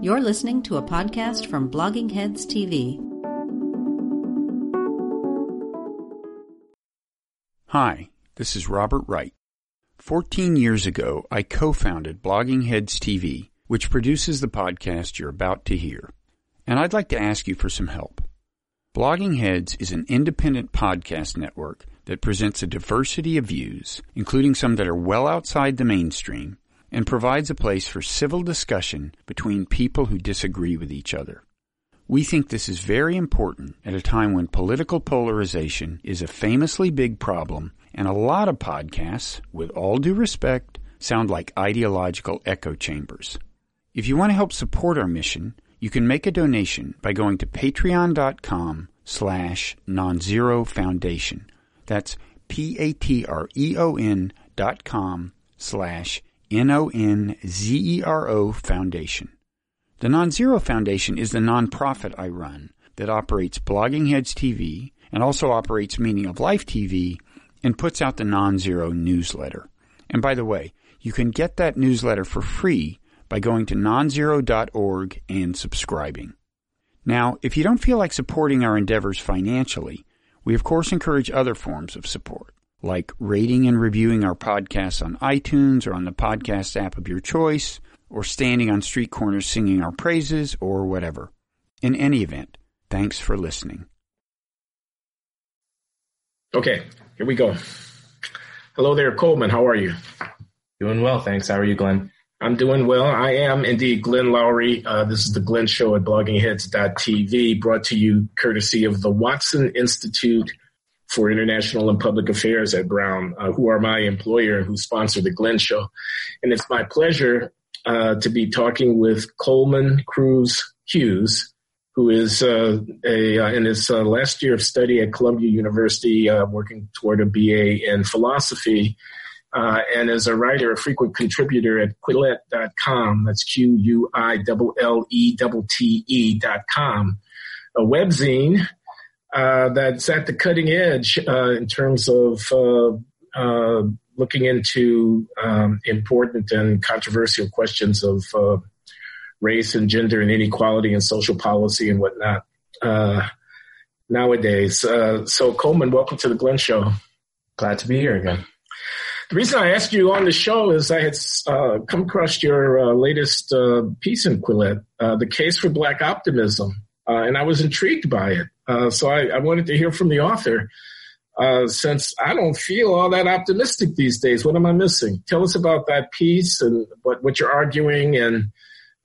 You're listening to a podcast from Blogging Heads TV. Hi, this is Robert Wright. 14 years ago, I co-founded Blogging Heads TV, which produces the podcast you're about to hear. And I'd like to ask you for some help. Blogging Heads is an independent podcast network that presents a diversity of views, including some that are well outside the mainstream, and provides a place for civil discussion between people who disagree with each other. We think this is very important at a time when political polarization is a famously big problem and a lot of podcasts, with all due respect, sound like ideological echo chambers. If you want to help support our mission, you can make a donation by going to patreon.com slash nonzero foundation. That's P-A-T-R-E-O-N dot com slash N-O-N-Z-E-R-O foundation. The Nonzero Foundation is the nonprofit I run that operates Blogging Heads TV and also operates Meaning of Life TV and puts out the Nonzero newsletter. And by the way, you can get that newsletter for free by going to nonzero.org and subscribing. Now, if you don't feel like supporting our endeavors financially, we of course encourage other forms of support, like rating and reviewing our podcasts on iTunes or on the podcast app of your choice, or standing on street corners singing our praises, or whatever. In any event, thanks for listening. Okay, here we go. Hello there, Coleman. How are you? Doing well, thanks. How are you, Glenn? I'm doing well. I am indeed Glenn Loury. Uh, this is the Glenn Show at bloggingheads.tv, brought to you courtesy of the Watson Institute for International and Public Affairs at Brown, uh, who are my employer and who sponsor the Glenn Show. And it's my pleasure uh, to be talking with Coleman Cruz Hughes, who is uh, a uh, in his uh, last year of study at Columbia University, uh, working toward a BA in philosophy, and is a writer, a frequent contributor at Quillette.com. That's Q U I L L E T E dot com, a webzine uh, that's at the cutting edge in terms of looking into um, important and controversial questions of uh, race and gender and inequality and social policy and whatnot uh, nowadays. Uh, so, Coleman, welcome to the Glenn Show. Glad to be here again. The reason I asked you on the show is I had uh, come across your uh, latest uh, piece in Quillette, The Case for Black Optimism, and I was intrigued by it. So I, I wanted to hear from the author. Uh, since I don't feel all that optimistic these days. What am I missing? Tell us about that piece and what, what you're arguing and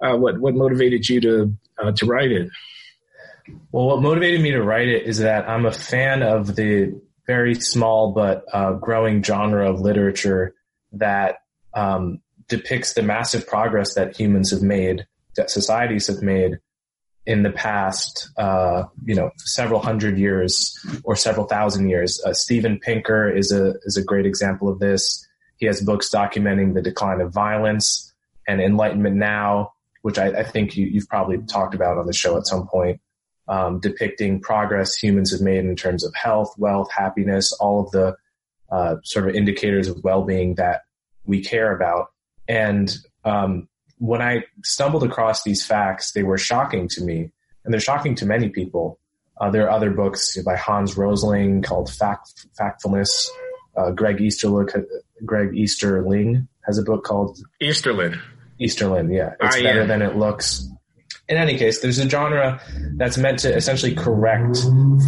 uh, what what motivated you to uh, to write it. Well, what motivated me to write it is that I'm a fan of the very small but uh, growing genre of literature that um, depicts the massive progress that humans have made, that societies have made in the past, uh, you know, several hundred years or several thousand years. Uh, Steven Pinker is a is a great example of this. He has books documenting the decline of violence and Enlightenment Now, which I, I think you, have probably talked about on the show at some point, um, depicting progress humans have made in terms of health, wealth, happiness, all of the uh, sort of indicators of well being that we care about. And um, when I stumbled across these facts, they were shocking to me, and they're shocking to many people. Uh, there are other books by Hans Rosling called Fact, Factfulness. Uh, Greg Easterling, Greg Easterling has a book called Easterlin. Easterlin, yeah, it's ah, better yeah. than it looks. In any case, there's a genre that's meant to essentially correct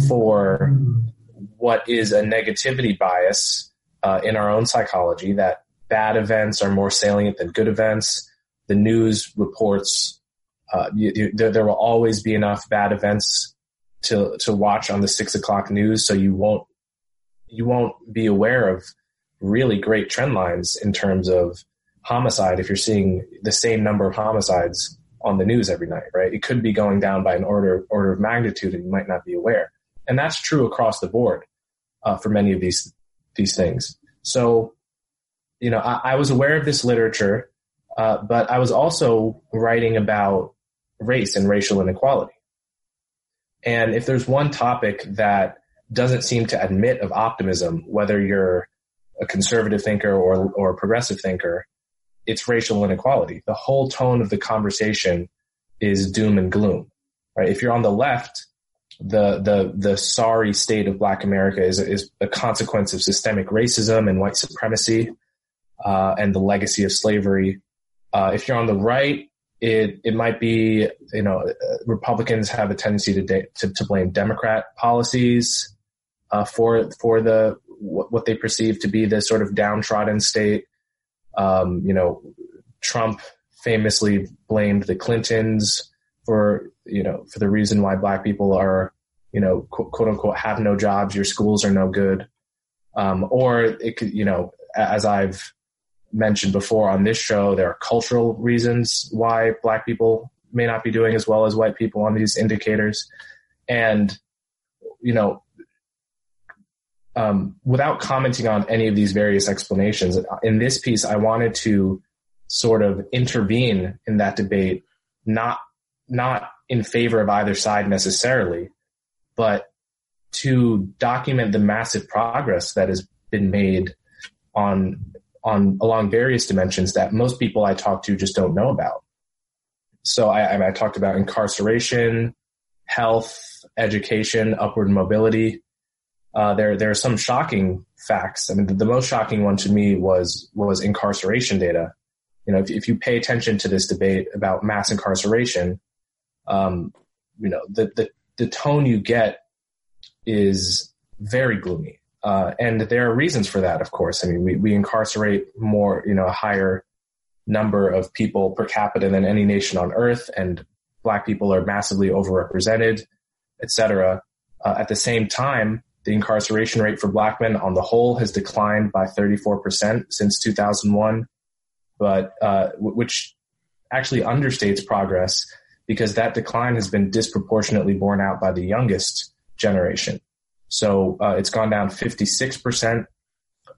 for what is a negativity bias uh, in our own psychology. That bad events are more salient than good events the news reports uh, you, you, there, there, will always be enough bad events to to watch on the six o'clock news, so you won't you won't be aware of really great trend lines in terms of homicide if you're seeing the same number of homicides on the news every night, right? It could be going down by an order order of magnitude, and you might not be aware. And that's true across the board uh, for many of these these things. So, you know, I, I was aware of this literature uh, but I was also writing about race and racial inequality. And if there's one topic that doesn't seem to admit of optimism, whether you're a conservative thinker or, or a progressive thinker, it's racial inequality. The whole tone of the conversation is doom and gloom, right? If you're on the left, the the the sorry state of Black America is is a consequence of systemic racism and white supremacy, uh, and the legacy of slavery. Uh, if you're on the right, it it might be you know Republicans have a tendency to de- to, to, blame Democrat policies uh, for for the what, what, they perceive to be the sort of downtrodden state. Um, you know, Trump famously blamed the Clintons for you know for the reason why black people are you know quote, quote unquote have no jobs, your schools are no good, um, or it could you know as I've mentioned before on this show, there are cultural reasons why black people may not be doing as well as white people on these indicators, and you know. Um, without commenting on any of these various explanations, in this piece, I wanted to sort of intervene in that debate, not not in favor of either side necessarily, but to document the massive progress that has been made on on along various dimensions that most people I talk to just don't know about. So I, I talked about incarceration, health, education, upward mobility. Uh, there there are some shocking facts. I mean, the, the, most shocking one to me was was incarceration data. You know, if, if you pay attention to this debate about mass incarceration, um, you know, the, the, the tone you get is very gloomy. Uh, and there are reasons for that, of course. I mean, we, we incarcerate more, you know, a higher number of people per capita than any nation on earth, and black people are massively overrepresented, et cetera. Uh, at the same time, the incarceration rate for black men on the whole has declined by 34% since 2001, but uh, which actually understates progress because that decline has been disproportionately borne out by the youngest generation. So uh, it's gone down 56%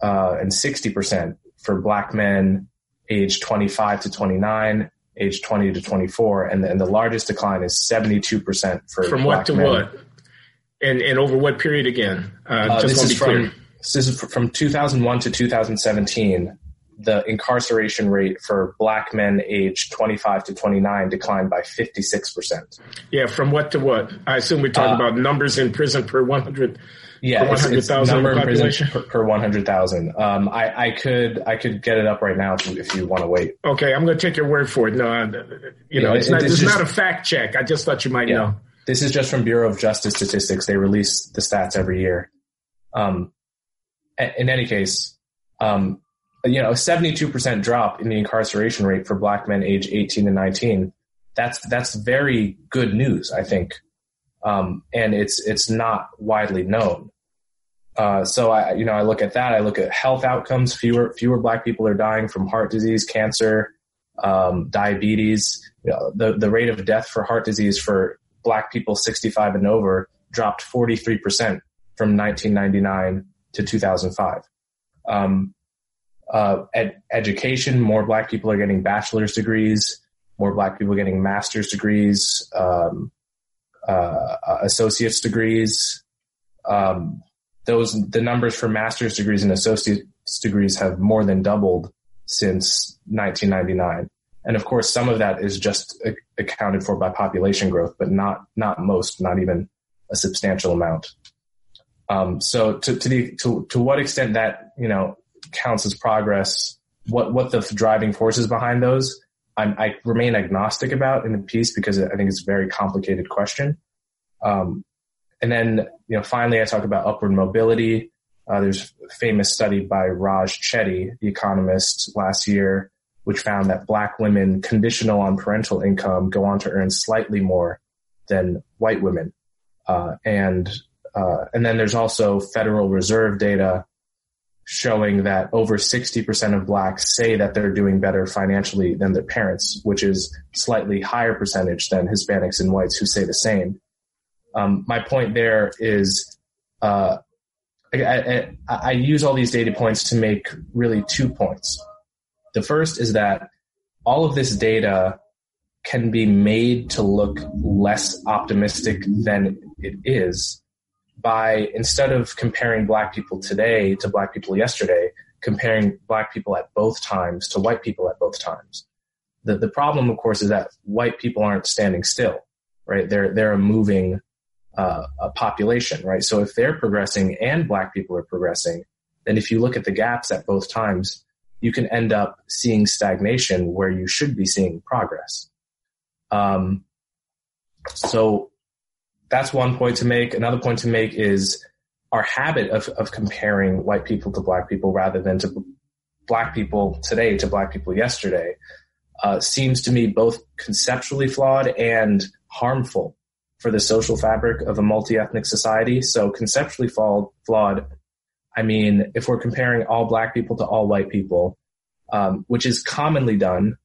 uh, and 60% for black men aged 25 to 29, age 20 to 24, and the, and the largest decline is 72% for from what to men. what, and and over what period again? Uh, uh this is from this is from 2001 to 2017 the incarceration rate for black men aged 25 to 29 declined by 56%. Yeah, from what to what? I assume we're talking uh, about numbers in prison per 100 yeah, per 100,000 number in prison per, per 100,000. Um, I, I could I could get it up right now if you, if you want to wait. Okay, I'm going to take your word for it. No, I, you know, it's, not, it's just, not a fact check. I just thought you might yeah, know. This is just from Bureau of Justice Statistics. They release the stats every year. Um, in any case, um, you know, a 72% drop in the incarceration rate for black men age 18 to 19. That's, that's very good news, I think. Um, and it's, it's not widely known. Uh, so I, you know, I look at that. I look at health outcomes. Fewer, fewer black people are dying from heart disease, cancer, um, diabetes. You know, the, the rate of death for heart disease for black people 65 and over dropped 43% from 1999 to 2005. Um, uh, ed- education. More black people are getting bachelor's degrees. More black people getting master's degrees, um, uh, associate's degrees. Um, those the numbers for master's degrees and associate's degrees have more than doubled since 1999. And of course, some of that is just a- accounted for by population growth, but not not most, not even a substantial amount. Um, so to to the to to what extent that you know counts as progress, what what the driving forces behind those, I'm, i remain agnostic about in the piece because I think it's a very complicated question. Um, and then, you know, finally, I talk about upward mobility. Uh, there's a famous study by Raj Chetty, the economist, last year, which found that black women conditional on parental income go on to earn slightly more than white women. Uh, and uh, and then there's also Federal Reserve data showing that over 60% of blacks say that they're doing better financially than their parents, which is slightly higher percentage than Hispanics and whites who say the same. Um, my point there is, uh, I, I, I use all these data points to make really two points. The first is that all of this data can be made to look less optimistic than it is by instead of comparing black people today to black people yesterday, comparing black people at both times to white people at both times. The, the problem, of course, is that white people aren't standing still, right? They're, they're a moving uh, a population, right? So if they're progressing and black people are progressing, then if you look at the gaps at both times, you can end up seeing stagnation where you should be seeing progress. Um, so that's one point to make. Another point to make is our habit of, of comparing white people to black people rather than to black people today to black people yesterday uh, seems to me both conceptually flawed and harmful for the social fabric of a multi-ethnic society. So conceptually flawed, I mean, if we're comparing all black people to all white people, um, which is commonly done,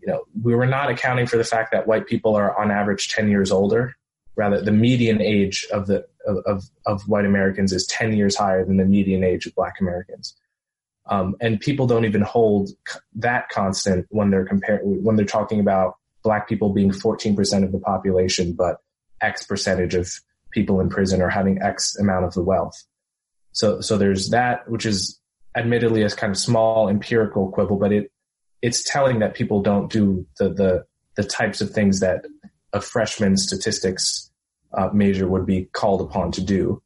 you know, we were not accounting for the fact that white people are on average 10 years older. Rather, the median age of the of, of white Americans is 10 years higher than the median age of black Americans. Um, and people don't even hold that constant when they're comparing when they're talking about black people being 14% of the population, but X percentage of people in prison are having X amount of the wealth. So, so there's that, which is admittedly a kind of small empirical quibble, but it, it's telling that people don't do the, the, the types of things that a freshman statistics uh, major would be called upon to do.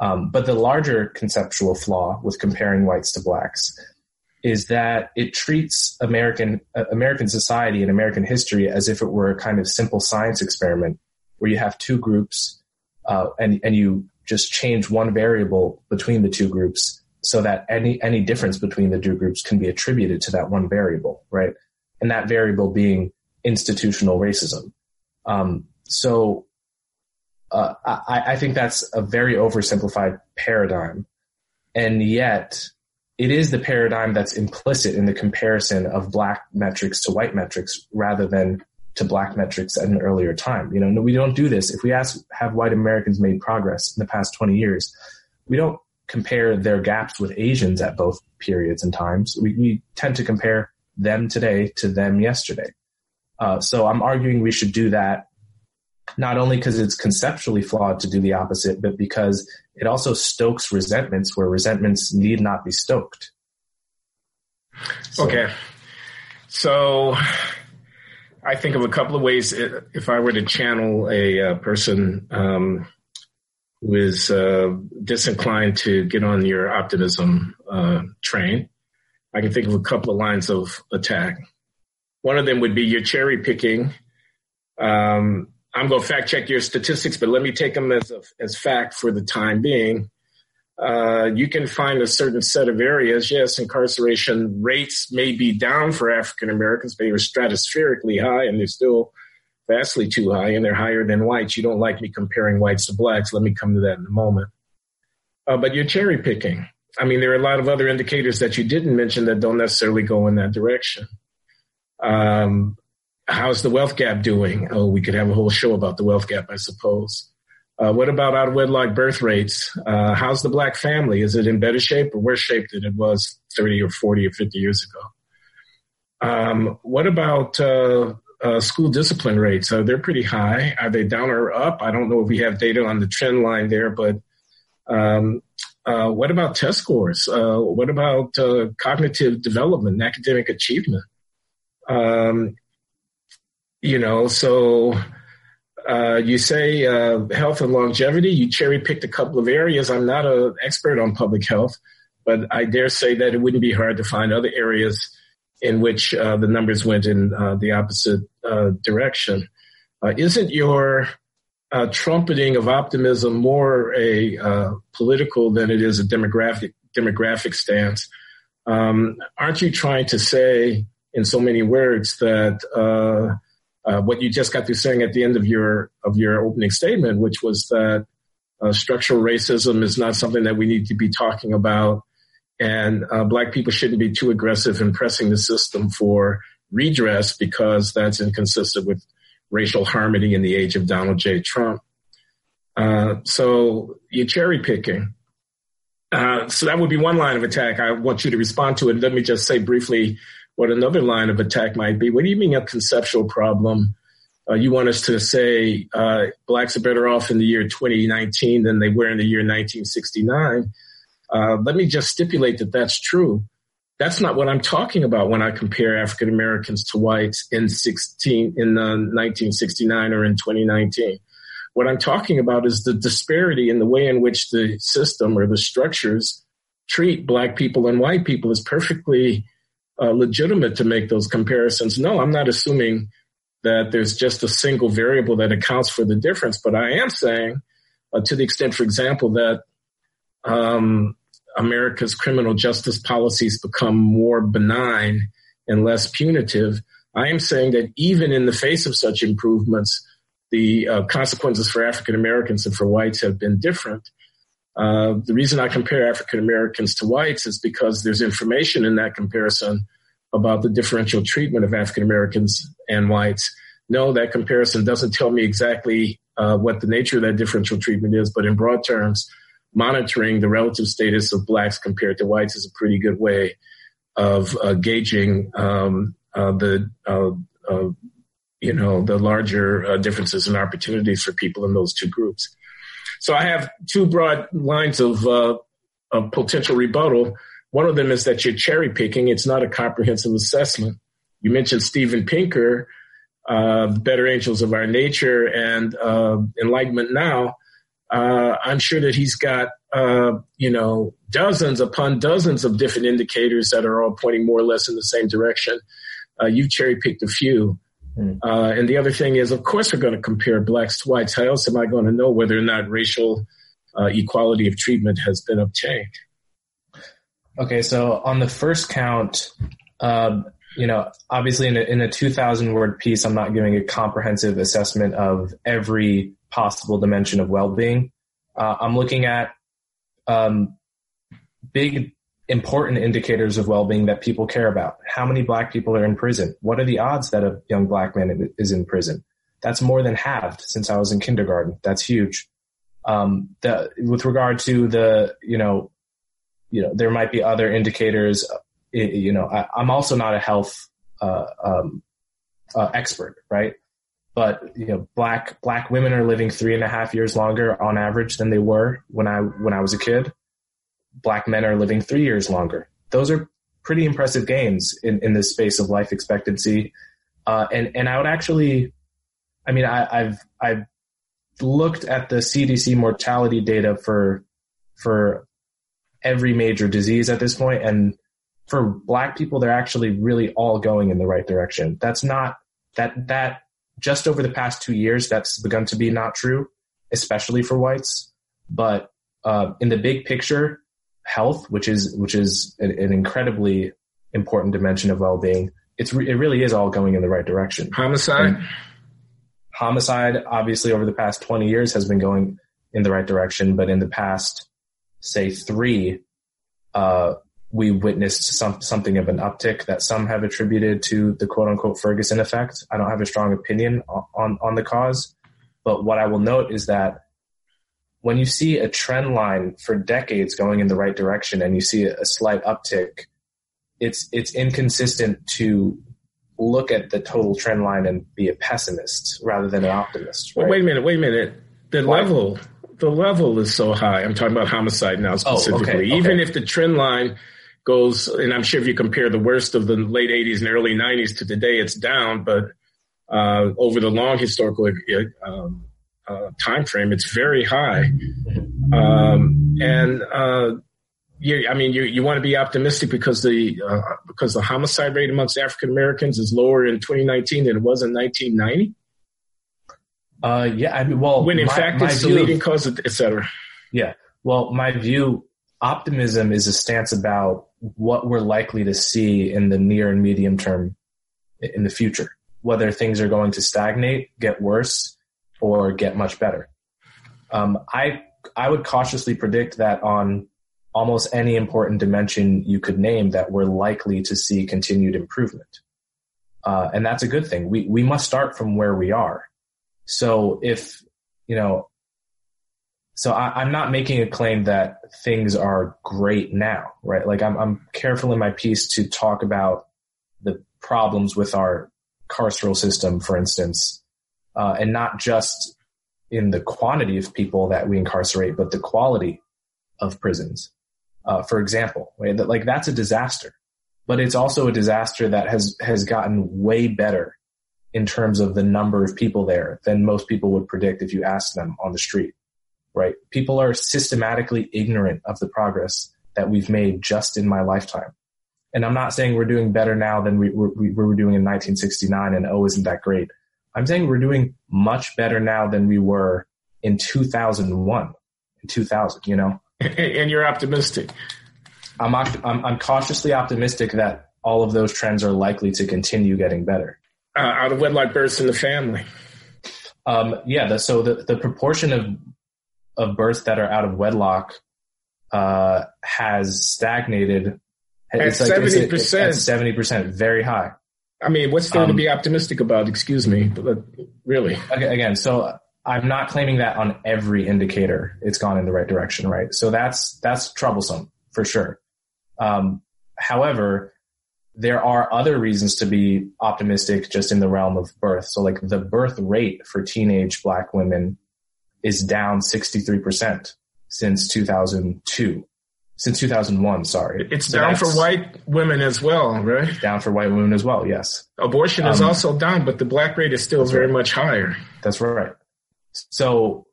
Um, but the larger conceptual flaw with comparing whites to blacks is that it treats American uh, American society and American history as if it were a kind of simple science experiment where you have two groups uh, and and you just change one variable between the two groups so that any any difference between the two groups can be attributed to that one variable, right? And that variable being institutional racism. Um, so uh, I, I think that's a very oversimplified paradigm, and yet it is the paradigm that's implicit in the comparison of black metrics to white metrics rather than to black metrics at an earlier time. You know, we don't do this. If we ask, have white Americans made progress in the past 20 years? We don't compare their gaps with Asians at both periods and times. We, we tend to compare them today to them yesterday. Uh, so I'm arguing we should do that not only because it's conceptually flawed to do the opposite, but because it also stokes resentments where resentments need not be stoked. So, okay. So I think of a couple of ways if I were to channel a, uh, person um, who is uh, disinclined to get on your optimism uh, train. I can think of a couple of lines of attack. One of them would be you're cherry picking. Um, I'm going to fact check your statistics, but let me take them as a, as fact for the time being uh, you can find a certain set of areas. Yes, incarceration rates may be down for African Americans, but they are stratospherically high and they're still vastly too high and they're higher than whites. You don't like me comparing whites to blacks. Let me come to that in a moment. Uh, but you're cherry picking. I mean, there are a lot of other indicators that you didn't mention that don't necessarily go in that direction. Um, how's the wealth gap doing? Oh, we could have a whole show about the wealth gap, I suppose. Uh, what about out of wedlock birth rates? Uh, how's the black family? Is it in better shape or worse shape than it was 30 or 40 or 50 years ago? Um, what about uh, uh school discipline rates? They're pretty high. Are they down or up? I don't know if we have data on the trend line there, but um, uh, what about test scores? Uh, what about cognitive development and academic achievement? Um, you know, so uh, you say uh, health and longevity. You cherry picked a couple of areas. I'm not an expert on public health, but I dare say that it wouldn't be hard to find other areas in which uh, the numbers went in uh, the opposite uh, direction. isn't your trumpeting of optimism more a political than it is a demographic demographic stance? Um, aren't you trying to say in so many words that uh, what you just got through saying at the end of your of your opening statement, which was that uh, structural racism is not something that we need to be talking about, and uh, black people shouldn't be too aggressive in pressing the system for redress because that's inconsistent with racial harmony in the age of Donald J. Trump. Uh, so you're cherry picking. Uh, so that would be one line of attack. I want you to respond to it. Let me just say briefly what another line of attack might be. What do you mean a conceptual problem? Uh, you want us to say uh, blacks are better off in the year 2019 than they were in the year 1969. Uh, let me just stipulate that that's true. that's not what I'm talking about when I compare African Americans to whites in 16 in uh, 1969 or in 2019. What I'm talking about is the disparity in the way in which the system or the structures treat black people and white people is perfectly uh, legitimate to make those comparisons. No, I'm not assuming that there's just a single variable that accounts for the difference, but I am saying, uh, to the extent, for example, that um, America's criminal justice policies become more benign and less punitive, I am saying that even in the face of such improvements, the uh, consequences for African Americans and for whites have been different. Uh, the reason I compare African Americans to whites is because there's information in that comparison about the differential treatment of African Americans and whites. No, that comparison doesn't tell me exactly uh, what the nature of that differential treatment is, but in broad terms, monitoring the relative status of blacks compared to whites is a pretty good way of uh, gauging um, uh, the uh, you know the larger differences and opportunities for people in those two groups. So I have two broad lines of, of potential rebuttal. One of them is that you're cherry picking; it's not a comprehensive assessment. You mentioned Steven Pinker, Better Angels of Our Nature, and Enlightenment Now uh, I'm sure that he's got, uh, you know, dozens upon dozens of different indicators that are all pointing more or less in the same direction. Uh, you've cherry picked a few. Mm. and the other thing is, of course, we're going to compare blacks to whites. How else am I going to know whether or not racial uh, equality of treatment has been obtained? Okay, so on the first count, um, you know, obviously in a, in a 2,000 word piece, I'm not giving a comprehensive assessment of every possible dimension of well-being. Uh, I'm looking at um, big important indicators of well-being that people care about. How many black people are in prison? What are the odds that a young black man is in prison? That's more than halved since I was in kindergarten. That's huge. Um, the, with regard to the, you know, you know, there might be other indicators. You know, I, am also not a health uh, um, uh, expert, right? but you know, black black women are living three and a half years longer on average than they were when I when I was a kid. Black men are living three years longer. Those are pretty impressive gains in, in this space of life expectancy. Uh, and and I would actually, I mean, I, I've I've looked at the CDC mortality data for for every major disease at this point, and for Black people, they're actually really all going in the right direction. That's not that that just over the past two years, that's begun to be not true, especially for whites. But uh, in the big picture, health, which is which is an, an incredibly important dimension of well-being, it's re- it really is all going in the right direction. Homicide. And homicide, obviously, over the past twenty years, has been going in the right direction, but in the past, say three, uh, we witnessed some, something of an uptick that some have attributed to the quote unquote Ferguson effect. I don't have a strong opinion on, on the cause, but what I will note is that when you see a trend line for decades going in the right direction and you see a slight uptick, it's, it's inconsistent to look at the total trend line and be a pessimist rather than an optimist. Right? Well, wait a minute, wait a minute. The Why? level, the level is so high. I'm talking about homicide now specifically. Oh, okay, okay. Even if the trend line goes, and I'm sure if you compare the worst of the late 80s and early 90s to today, it's down. But uh, over the long historical um, uh, time frame, it's very high. Um, and uh, you, I mean, you, you want to be optimistic because the uh, because the homicide rate amongst African Americans is lower in 2019 than it was in 1990. Uh, yeah, I mean, well, when in my, fact it's the leading cause, et cetera. Yeah, well, my view, optimism is a stance about what we're likely to see in the near and medium term in the future, whether things are going to stagnate, get worse, or get much better. Um, I I would cautiously predict that on almost any important dimension you could name that we're likely to see continued improvement. Uh, and that's a good thing. We we must start from where we are. So if you know so I, am not making a claim that things are great now, right? Like I'm, I'm careful in my piece to talk about the problems with our carceral system, for instance, uh, and not just in the quantity of people that we incarcerate, but the quality of prisons. Uh, for example, right? That like that's a disaster. but it's also a disaster that has has gotten way better in terms of the number of people there than most people would predict if you asked them on the street. Right? People are systematically ignorant of the progress that we've made just in my lifetime. And I'm not saying we're doing better now than we, we, we were doing in 1969 and oh, isn't that great? I'm saying we're doing much better now than we were in 2001, in 2000, you know? And you're optimistic. I'm, I'm, I'm cautiously optimistic that all of those trends are likely to continue getting better. Uh, out of wedlock births in the family. Um, yeah, the, so the, the proportion of of births that are out of wedlock uh, has stagnated. At seventy percent, seventy percent, very high. I mean, what's there um, to be optimistic about? Excuse me, but really. Again, so I'm not claiming that on every indicator it's gone in the right direction, right? So that's that's troublesome for sure. Um, however, there are other reasons to be optimistic just in the realm of birth. So like the birth rate for teenage black women is down 63% since 2002 since 2001. Sorry, it's so down for white women as well, right? Down for white women as well. Yes. Abortion is um, also down, but the black rate is still very right. much higher. That's right. So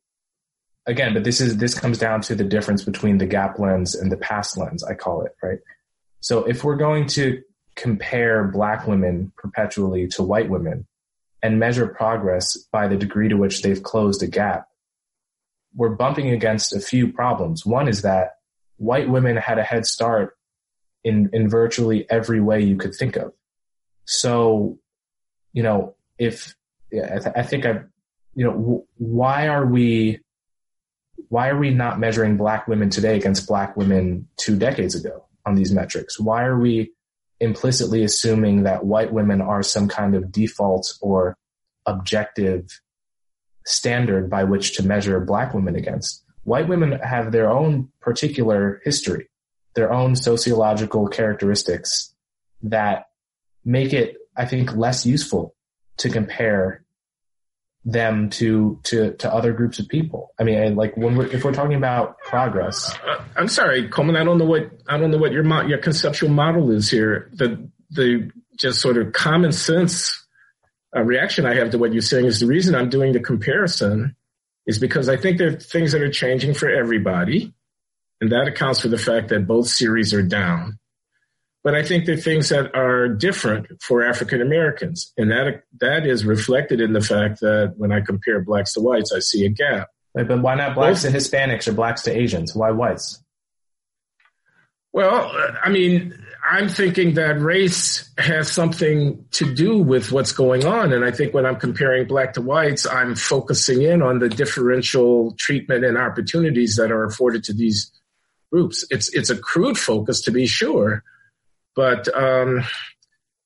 again, but this is this comes down to the difference between the gap lens and the past lens. I call it right. So if we're going to compare black women perpetually to white women and measure progress by the degree to which they've closed a gap, we're bumping against a few problems. One is that white women had a head start in, in virtually every way you could think of. So, you know, if yeah, I, th- I think I, you know, w- why are we, why are we not measuring black women today against black women two decades ago on these metrics? Why are we implicitly assuming that white women are some kind of default or objective standard by which to measure black women against? White women have their own particular history, their own sociological characteristics that make it, I think, less useful to compare them to to to other groups of people. I mean, like when we're if we're talking about progress. Uh, I'm sorry, Coleman. I don't know what I don't know what your your conceptual model is here. The the just sort of common sense uh, reaction I have to what you're saying is the reason I'm doing the comparison is because I think there are things that are changing for everybody. And that accounts for the fact that both series are down. But I think there are things that are different for African Americans. And that, that is reflected in the fact that when I compare blacks to whites, I see a gap. Right, but why not blacks both, to Hispanics or blacks to Asians? Why whites? Well, I mean, I'm thinking that race has something to do with what's going on. And I think when I'm comparing black to whites, I'm focusing in on the differential treatment and opportunities that are afforded to these groups. It's, it's a crude focus to be sure, but, um,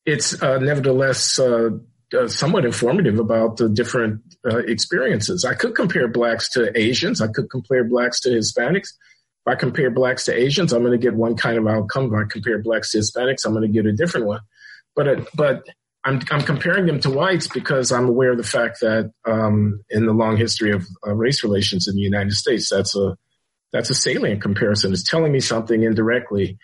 it's uh, nevertheless uh, uh, somewhat informative about the different uh, experiences. I could compare blacks to Asians. I could compare blacks to Hispanics. If I compare blacks to Asians, I'm going to get one kind of outcome. If I compare blacks to Hispanics, I'm going to get a different one. But it, but I'm I'm comparing them to whites because I'm aware of the fact that um, in the long history of uh, race relations in the United States, that's a that's a salient comparison. It's telling me something indirectly,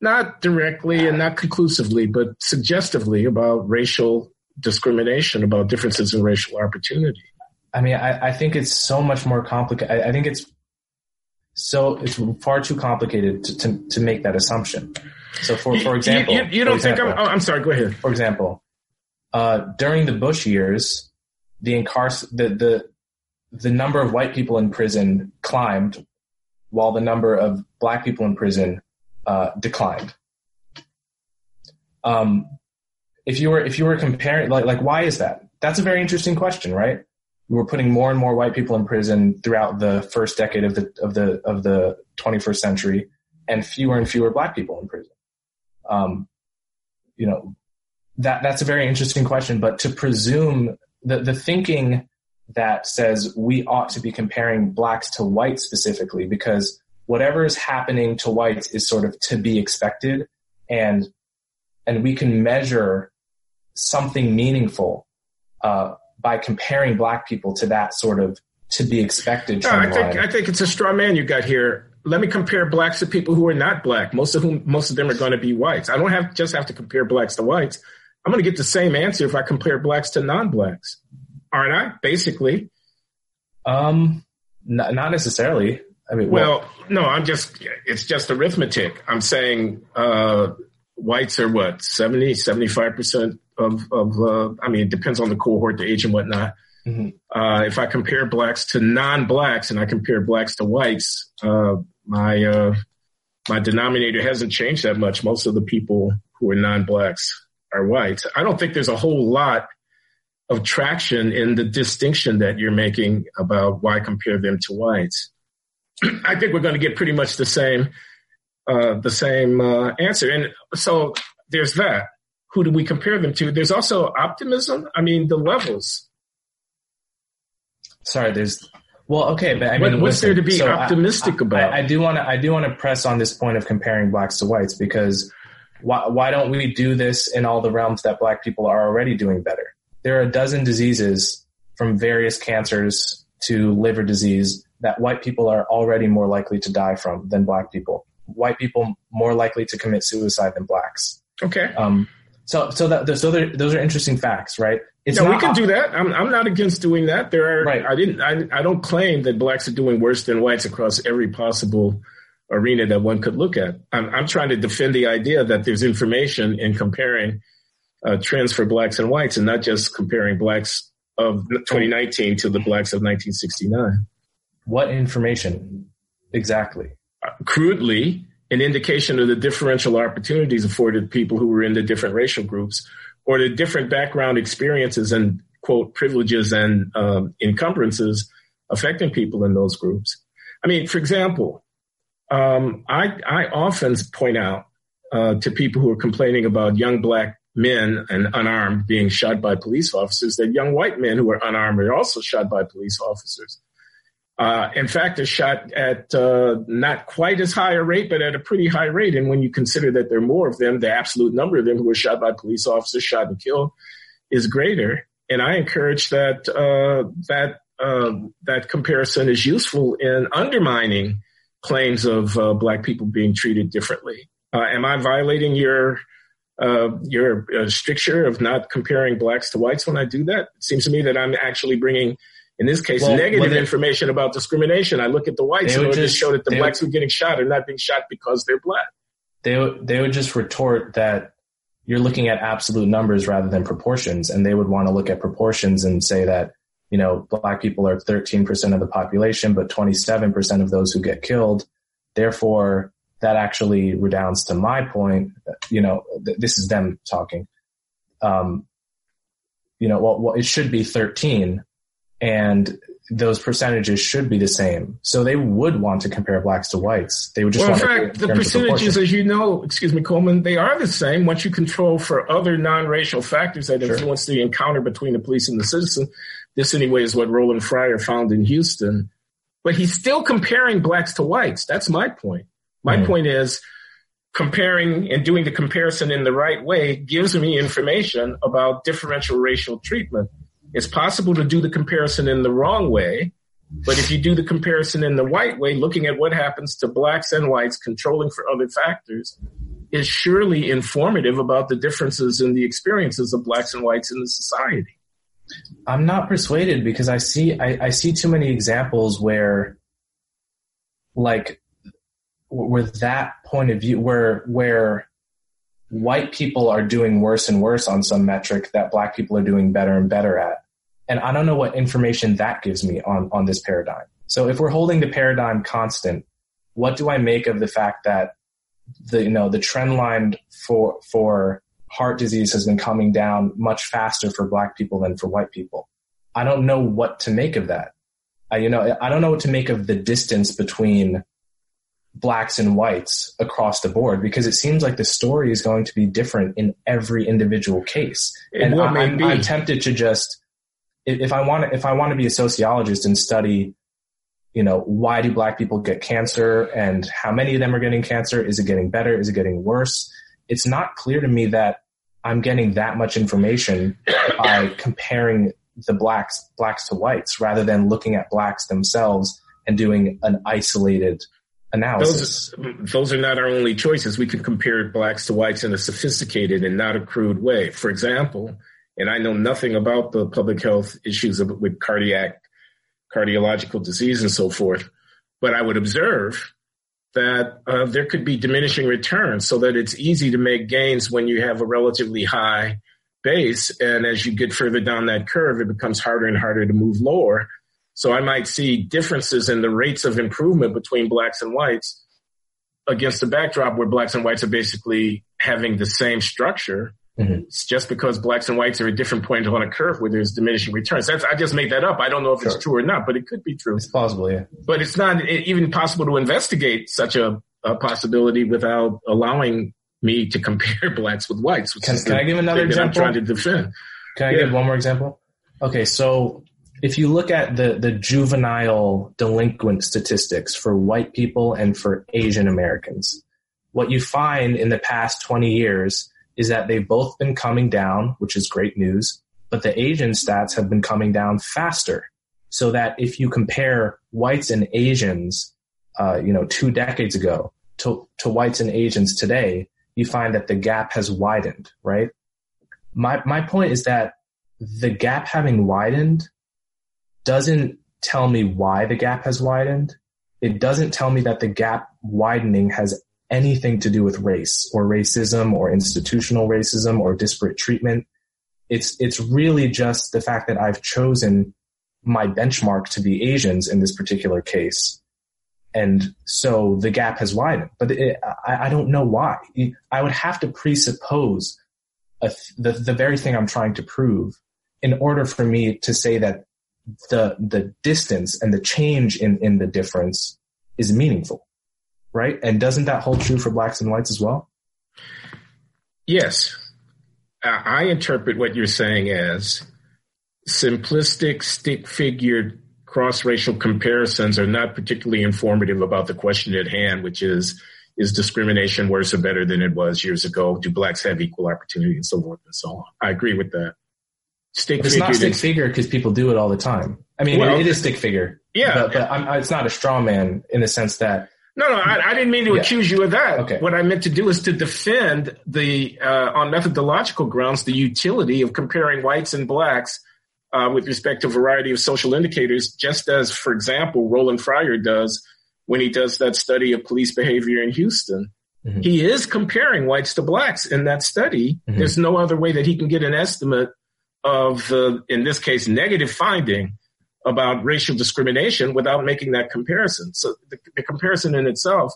not directly and not conclusively, but suggestively about racial discrimination, about differences in racial opportunity. I mean, I, I think it's so much more complicated. I, I think it's so it's far too complicated to, to, to make that assumption. So for, for example, you, you, you don't example, think I'm, oh, I'm sorry, go ahead. For example, uh, during the Bush years, the incarcer- the, the, the number of white people in prison climbed while the number of black people in prison, uh, declined. Um, if you were, if you were comparing, like, like, why is that? That's a very interesting question, right? We were putting more and more white people in prison throughout the first decade of the of the of the 21st century, and fewer and fewer black people in prison. Um, you know, that that's a very interesting question. But to presume the the thinking that says we ought to be comparing blacks to whites specifically because whatever is happening to whites is sort of to be expected, and and we can measure something meaningful uh, by comparing black people to that sort of to be expected. No, I think I think it's a straw man you got here. let me compare blacks to people who are not black. Most of whom, most of them are going to be whites. I don't have just have to compare blacks to whites. I'm going to get the same answer if I compare blacks to non-blacks, aren't I? Basically. Um, not, not necessarily. I mean, well, well, no, I'm just, it's just arithmetic. I'm saying, uh, whites are what, 70, 75% of, of, uh, I mean, it depends on the cohort, the age and whatnot. Mm-hmm. Uh, if I compare blacks to non-blacks and I compare blacks to whites, uh, my, uh, my denominator hasn't changed that much. Most of the people who are non-blacks are whites. I don't think there's a whole lot of traction in the distinction that you're making about why compare them to whites. I think we're going to get pretty much the same, uh, the same uh, answer. And so there's that. Who do we compare them to? There's also optimism. I mean, the levels. Sorry, there's. Well, okay, but I mean, what, what's listen, there to be so optimistic I, about? I, I do want to. I do want to press on this point of comparing blacks to whites because why, why don't we do this in all the realms that black people are already doing better? There are a dozen diseases from various cancers to liver disease that white people are already more likely to die from than black people. White people more likely to commit suicide than blacks. Okay. Um, so, so that so those are interesting facts, right? It's yeah, we can do that. I'm I'm not against doing that. There are. Right. I didn't. I I don't claim that blacks are doing worse than whites across every possible arena that one could look at. I'm, I'm trying to defend the idea that there's information in comparing uh, trends for blacks and whites, and not just comparing blacks of 2019 to the blacks of 1969. What information exactly? Uh, crudely, an indication of the differential opportunities afforded people who were in the different racial groups or the different background experiences and quote privileges and um, encumbrances affecting people in those groups. I mean, for example, um, I, I often point out uh, to people who are complaining about young black men and unarmed being shot by police officers that young white men who are unarmed are also shot by police officers. Uh, in fact, are shot at uh, not quite as high a rate, but at a pretty high rate. And when you consider that there are more of them, the absolute number of them who were shot by police officers, shot and killed, is greater. And I encourage that uh, that uh, that comparison is useful in undermining claims of uh, black people being treated differently. Uh, am I violating your your stricture of not comparing blacks to whites when I do that? It seems to me that I'm actually bringing in this case, well, negative they, information about discrimination. I look at the whites and it just show that the blacks who are getting shot are not being shot because they're black. They they would just retort that you're looking at absolute numbers rather than proportions, and they would want to look at proportions and say that you know black people are 13% of the population, but 27% of those who get killed. Therefore, that actually redounds to my point. You know, th- this is them talking. Um, you know, well, well, it should be 13 and those percentages should be the same. So they would want to compare blacks to whites. They would just well, in fact, the percentages, as you know, excuse me, Coleman, they are the same once you control for other non-racial factors that sure. influence the encounter between the police and the citizen. This, anyway, is what Roland Fryer found in Houston. But he's still comparing blacks to whites. That's my point. My mm. point is comparing and doing the comparison in the right way gives me information about differential racial treatment. It's possible to do the comparison in the wrong way, but if you do the comparison in the white way, looking at what happens to blacks and whites controlling for other factors is surely informative about the differences in the experiences of blacks and whites in the society. I'm not persuaded because I see I, I see too many examples where like where that point of view where where white people are doing worse and worse on some metric that black people are doing better and better at and I don't know what information that gives me on, on this paradigm. So if we're holding the paradigm constant, what do I make of the fact that the, you know, the trend line for, for heart disease has been coming down much faster for black people than for white people? I don't know what to make of that. I, you know, I don't know what to make of the distance between blacks and whites across the board because it seems like the story is going to be different in every individual case. It and I, I'm, I'm tempted to just if I want to, if I want to be a sociologist and study, you know, why do black people get cancer and how many of them are getting cancer? Is it getting better? Is it getting worse? It's not clear to me that I'm getting that much information by comparing the blacks, blacks to whites rather than looking at blacks themselves and doing an isolated analysis. Those, those are not our only choices. We can compare blacks to whites in a sophisticated and not a crude way. For example, and I know nothing about the public health issues with cardiac, cardiological disease and so forth, but I would observe that uh, there could be diminishing returns so that it's easy to make gains when you have a relatively high base. And as you get further down that curve, it becomes harder and harder to move lower. So I might see differences in the rates of improvement between blacks and whites against the backdrop where blacks and whites are basically having the same structure. Mm-hmm. It's just because blacks and whites are at different points on a curve where there's diminishing returns. That's, I just made that up. I don't know if sure. it's true or not, but it could be true. It's possible, yeah. But it's not even possible to investigate such a, a possibility without allowing me to compare blacks with whites. Can, can I give another example? I'm trying to defend. Can I yeah. give one more example? Okay, so if you look at the, the juvenile delinquent statistics for white people and for Asian Americans, what you find in the past 20 years is that they've both been coming down, which is great news, but the Asian stats have been coming down faster. So that if you compare whites and Asians, uh, you know, two decades ago to, to whites and Asians today, you find that the gap has widened, right? My, my point is that the gap having widened doesn't tell me why the gap has widened. It doesn't tell me that the gap widening has anything to do with race or racism or institutional racism or disparate treatment. It's, it's really just the fact that I've chosen my benchmark to be Asians in this particular case. And so the gap has widened, but it, I, I, don't know why. I would have to presuppose a, the, the very thing I'm trying to prove in order for me to say that the, the distance and the change in, in the difference is meaningful right? And doesn't that hold true for blacks and whites as well? Yes. I interpret what you're saying as simplistic, stick figured, cross racial comparisons are not particularly informative about the question at hand, which is is discrimination worse or better than it was years ago? Do blacks have equal opportunity and so forth and so on? I agree with that. Stick it's not stick figure because people do it all the time. I mean, well, it, it is stick figure. Yeah, but, but it's not a straw man in the sense that no, no, I, I didn't mean to yeah. accuse you of that. Okay. What I meant to do is to defend the, uh, on methodological grounds, the utility of comparing whites and blacks uh, with respect to a variety of social indicators, just as, for example, Roland Fryer does when he does that study of police behavior in Houston. Mm-hmm. He is comparing whites to blacks in that study. Mm-hmm. There's no other way that he can get an estimate of the, in this case, negative finding about racial discrimination without making that comparison. So the, the comparison in itself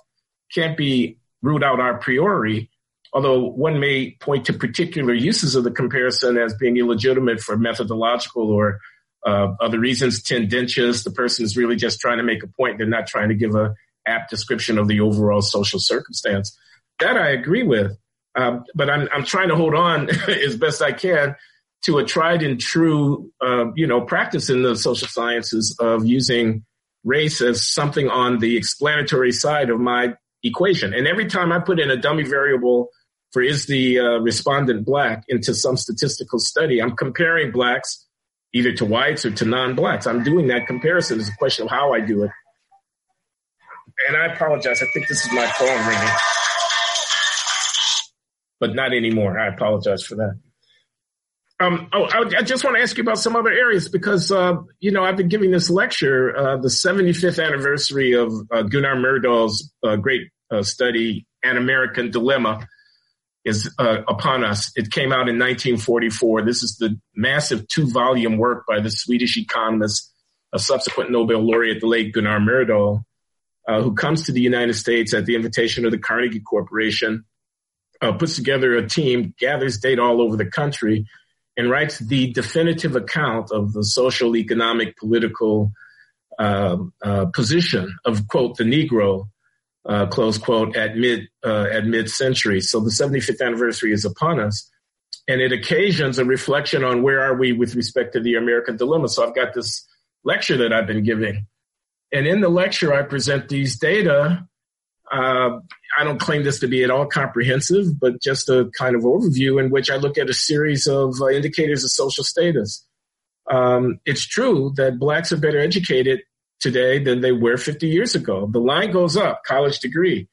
can't be ruled out a priori, although one may point to particular uses of the comparison as being illegitimate for methodological or uh, other reasons, tendentious. The person is really just trying to make a point. They're not trying to give a apt description of the overall social circumstance. That I agree with. Um, but I'm, I'm trying to hold on as best I can to a tried and true, uh, you know, practice in the social sciences of using race as something on the explanatory side of my equation. And every time I put in a dummy variable for is the uh, respondent black into some statistical study, I'm comparing blacks either to whites or to non-blacks. I'm doing that comparison. It's a question of how I do it. And I apologize. I think this is my phone ringing, but not anymore. I apologize for that. Um, oh, I, I, just want to ask you about some other areas because, uh, you know, I've been giving this lecture, uh, the 75th anniversary of uh, Gunnar Myrdal's uh, great uh, study, An American Dilemma, is uh, upon us. It came out in 1944. This is the massive two volume work by the Swedish economist, a subsequent Nobel laureate, the late Gunnar Myrdal, who comes to the United States at the invitation of the Carnegie Corporation, puts together a team, gathers data all over the country, and writes the definitive account of the social, economic, political uh, uh, position of quote the Negro, uh, close quote, at mid uh, at mid century. So the 75th anniversary is upon us, and it occasions a reflection on where are we with respect to the American dilemma. So I've got this lecture that I've been giving, and in the lecture I present these data uh, I don't claim this to be at all comprehensive, but just a kind of overview in which I look at a series of uh, indicators of social status. Um, it's true that blacks are better educated today than they were 50 years ago. The line goes up, college degree.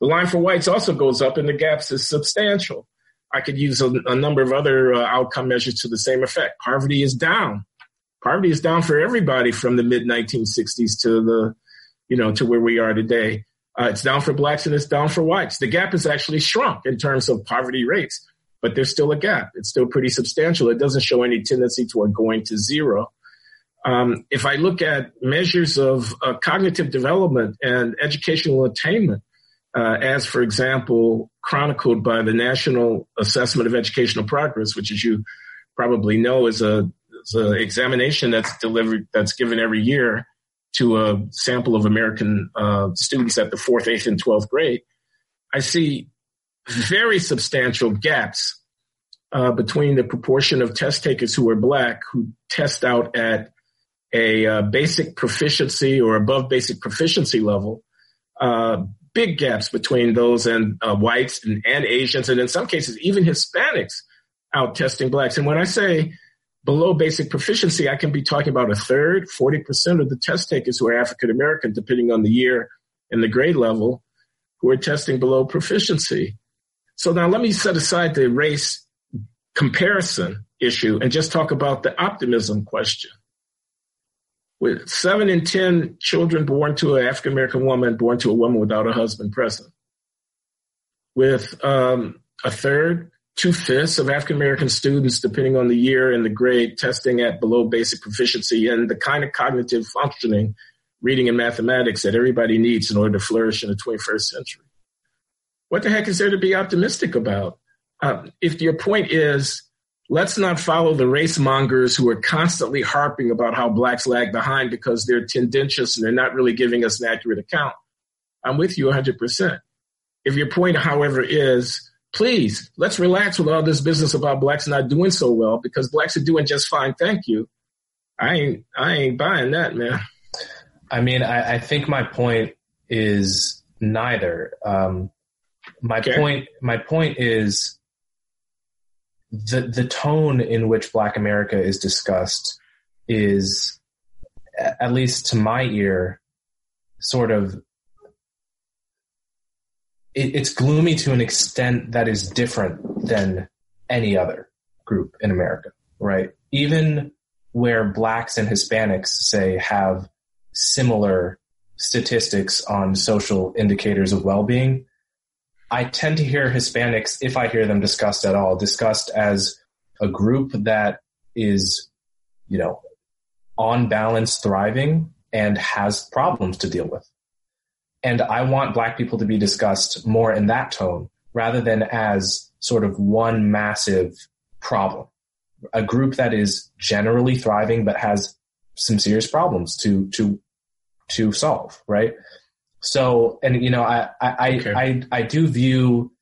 The line for whites also goes up, and the gaps is substantial. I could use a, a number of other uh, outcome measures to the same effect. Poverty is down. Poverty is down for everybody from the mid 1960s to the, you know, to where we are today. Uh, it's down for blacks and it's down for whites. The gap has actually shrunk in terms of poverty rates, but there's still a gap. It's still pretty substantial. It doesn't show any tendency toward going to zero. Um, if I look at measures of uh, cognitive development and educational attainment, uh, as for example, chronicled by the National Assessment of Educational Progress, which, as you probably know, is a, is a examination that's delivered that's given every year to a sample of American uh, students at the fourth, eighth, and twelfth grade. I see very substantial gaps uh, between the proportion of test takers who are black who test out at a uh, basic proficiency or above basic proficiency level, uh, big gaps between those and uh, whites and, and, Asians, and in some cases, even Hispanics out testing blacks. And when I say below basic proficiency, I can be talking about a third, 40% of the test takers who are African American, depending on the year and the grade level, who are testing below proficiency. So now let me set aside the race comparison issue and just talk about the optimism question with seven in 10 children born to an African American woman, born to a woman without a husband present, with um, a third, two fifths of African American students, depending on the year and the grade, testing at below basic proficiency and the kind of cognitive functioning, reading and mathematics that everybody needs in order to flourish in the 21st century. What the heck is there to be optimistic about? Um, if your point is let's not follow the race mongers who are constantly harping about how blacks lag behind because they're tendentious and they're not really giving us an accurate account. I'm with you 100%. If your point, however, is please let's relax with all this business about blacks not doing so well because blacks are doing just fine. Thank you. I ain't, I ain't buying that, man. I mean, I, I think my point is neither. Um, my okay. point, my point is the the tone in which Black America is discussed is, at least to my ear, sort of it, it's gloomy to an extent that is different than any other group in America, right? Even where blacks and Hispanics say have similar statistics on social indicators of well-being, I tend to hear Hispanics, if I hear them discussed at all, discussed as a group that is, you know, on balance thriving and has problems to deal with. And I want black people to be discussed more in that tone rather than as sort of one massive problem. A group that is generally thriving but has some serious problems to to to solve, right? So, and you know, I I okay. I, I do view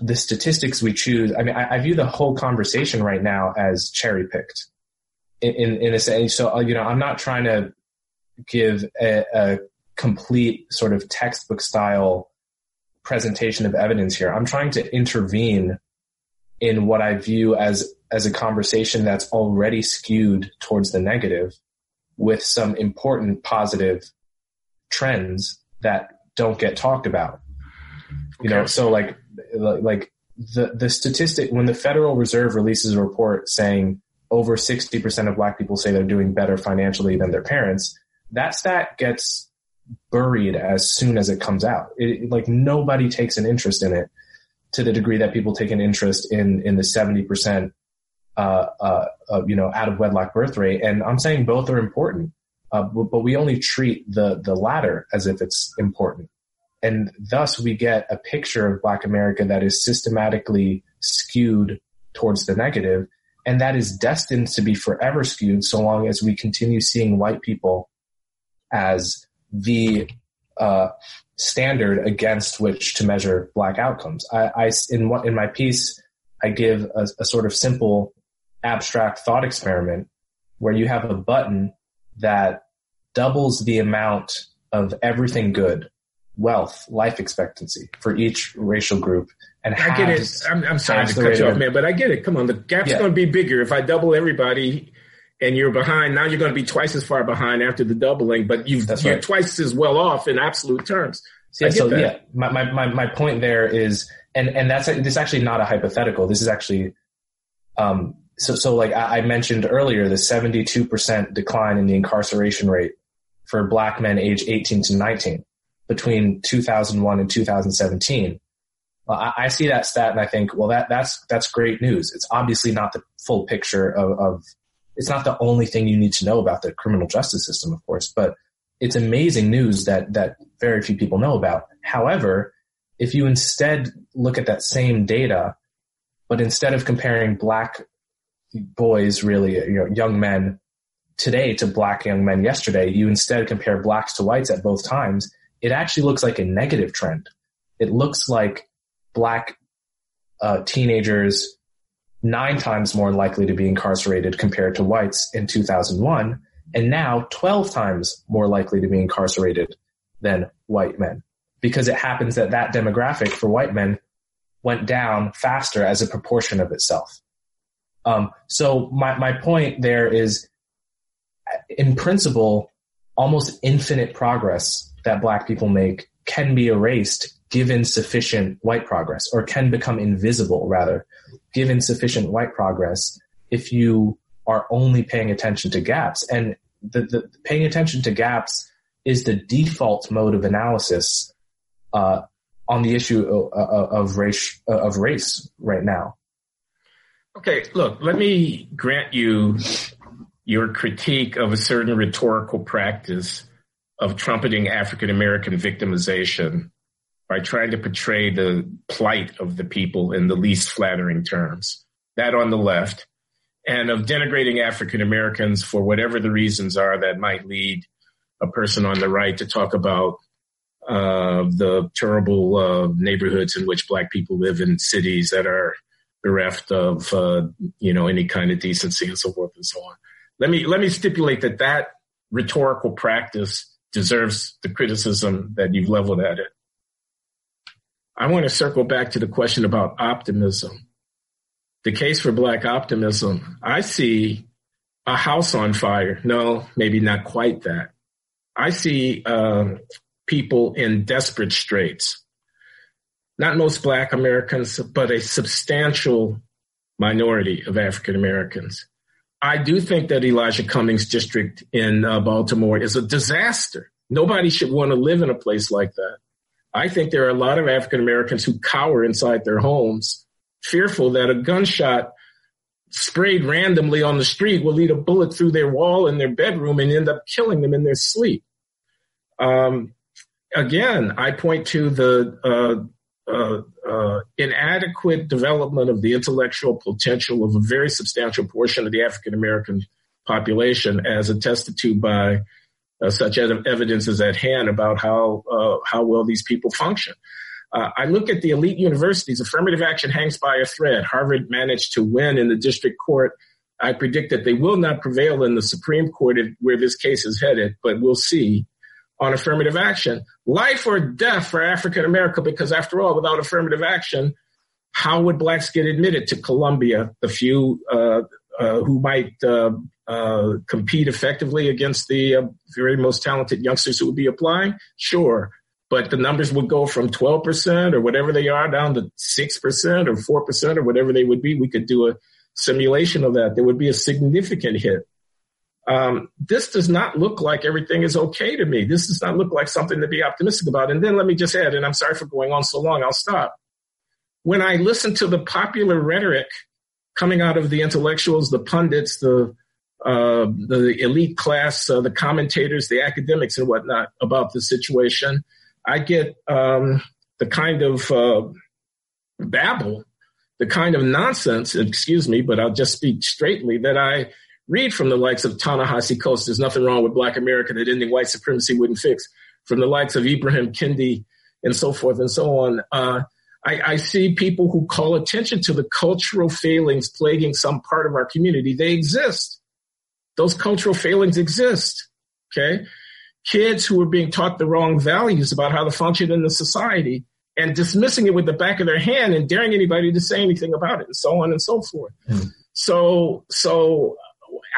the statistics we choose. I mean, I, I view the whole conversation right now as cherry picked. In, in, in a sense, so you know, I'm not trying to give a, a complete sort of textbook style presentation of evidence here. I'm trying to intervene in what I view as as a conversation that's already skewed towards the negative with some important positive trends that don't get talked about. You okay. know, so like like the the statistic when the Federal Reserve releases a report saying over 60% of black people say they're doing better financially than their parents, that stat gets buried as soon as it comes out. It, like nobody takes an interest in it to the degree that people take an interest in in the 70% uh, uh, uh, you know out of wedlock birth rate. And I'm saying both are important. Uh, but, but, we only treat the the latter as if it's important, and thus we get a picture of Black America that is systematically skewed towards the negative, and that is destined to be forever skewed so long as we continue seeing white people as the uh, standard against which to measure Black outcomes. I, I in what in my piece I give a, a sort of simple abstract thought experiment where you have a button that doubles the amount of everything good, wealth, life expectancy for each racial group. And I get it. I'm, I'm sorry to cut you off, man, but I get it. Come on, the gap's yeah. going to be bigger if I double everybody and you're behind. Now you're going to be twice as far behind after the doubling, but you've, you're right. twice as well off in absolute terms. Yeah, so that. yeah, my, my, my point there is, and, and that's, this is actually not a hypothetical. This is actually, um, so, so like I, I mentioned earlier, the 72% decline in the incarceration rate for black men age 18 to 19 between 2001 and 2017. I, I see that stat and I think, well, that, that's, that's great news. It's obviously not the full picture of, of it's not the only thing you need to know about the criminal justice system, of course, but it's amazing news that, that very few people know about. However, if you instead look at that same data, but instead of comparing black boys, really, you know, young men today to black young men yesterday, you instead compare blacks to whites at both times, it actually looks like a negative trend. It looks like black uh, teenagers nine times more likely to be incarcerated compared to whites in 2001, and now 12 times more likely to be incarcerated than white men. Because it happens that that demographic for white men went down faster as a proportion of itself. Um, so my, my point there is, in principle, almost infinite progress that black people make can be erased given sufficient white progress or can become invisible rather given sufficient white progress if you are only paying attention to gaps. And the, the paying attention to gaps is the default mode of analysis uh, on the issue of, of race uh, of race right now. Okay look let me grant you your critique of a certain rhetorical practice of trumpeting African American victimization by trying to portray the plight of the people in the least flattering terms. That on the left, and of denigrating African Americans for whatever the reasons are that might lead a person on the right to talk about uh, the terrible uh, neighborhoods in which black people live in cities that are bereft of uh, you know any kind of decency and so forth and so on. Let me let me stipulate that that rhetorical practice deserves the criticism that you've leveled at it. I want to circle back to the question about optimism. The case for Black optimism, I see a house on fire. No, maybe not quite that. I see um, people in desperate straits. Not most Black Americans, but a substantial minority of African Americans. I do think that Elijah Cummings district in uh, Baltimore is a disaster. Nobody should want to live in a place like that. I think there are a lot of African Americans who cower inside their homes, fearful that a gunshot sprayed randomly on the street will lead a bullet through their wall in their bedroom and end up killing them in their sleep. Um, again, I point to the uh, uh, uh, inadequate development of the intellectual potential of a very substantial portion of the African American population, as attested to by uh, such evidence is at hand about how uh, how well these people function. Uh, I look at the elite universities. Affirmative action hangs by a thread. Harvard managed to win in the district court. I predict that they will not prevail in the Supreme Court where this case is headed, but we'll see on affirmative action. Life or death for African America, because after all, without affirmative action, how would blacks get admitted to Columbia? The few uh, uh, who might uh, compete effectively against the uh, very most talented youngsters who would be applying? Sure. But the numbers would go from 12% or whatever they are down to 6% or 4% or whatever they would be. We could do a simulation of that. There would be a significant hit. Um, this does not look like everything is okay to me. This does not look like something to be optimistic about. And then let me just add, and I'm sorry for going on so long, I'll stop. When I listen to the popular rhetoric coming out of the intellectuals, the pundits, the uh, the elite class, uh, the commentators, the academics, and whatnot about the situation. I get um, the kind of uh, babble, the kind of nonsense, excuse me, but I'll just speak straightly, that I read from the likes of Ta-Nehisi Coates. There's nothing wrong with Black America that ending white supremacy wouldn't fix. From the likes of Ibram Kendi and so forth and so on. Uh, I, I, see people who call attention to the cultural failings plaguing some part of our community. They exist. Those cultural failings exist. Okay. Kids who are being taught the wrong values about how to function in the society and dismissing it with the back of their hand and daring anybody to say anything about it and so on and so forth. Mm. So, so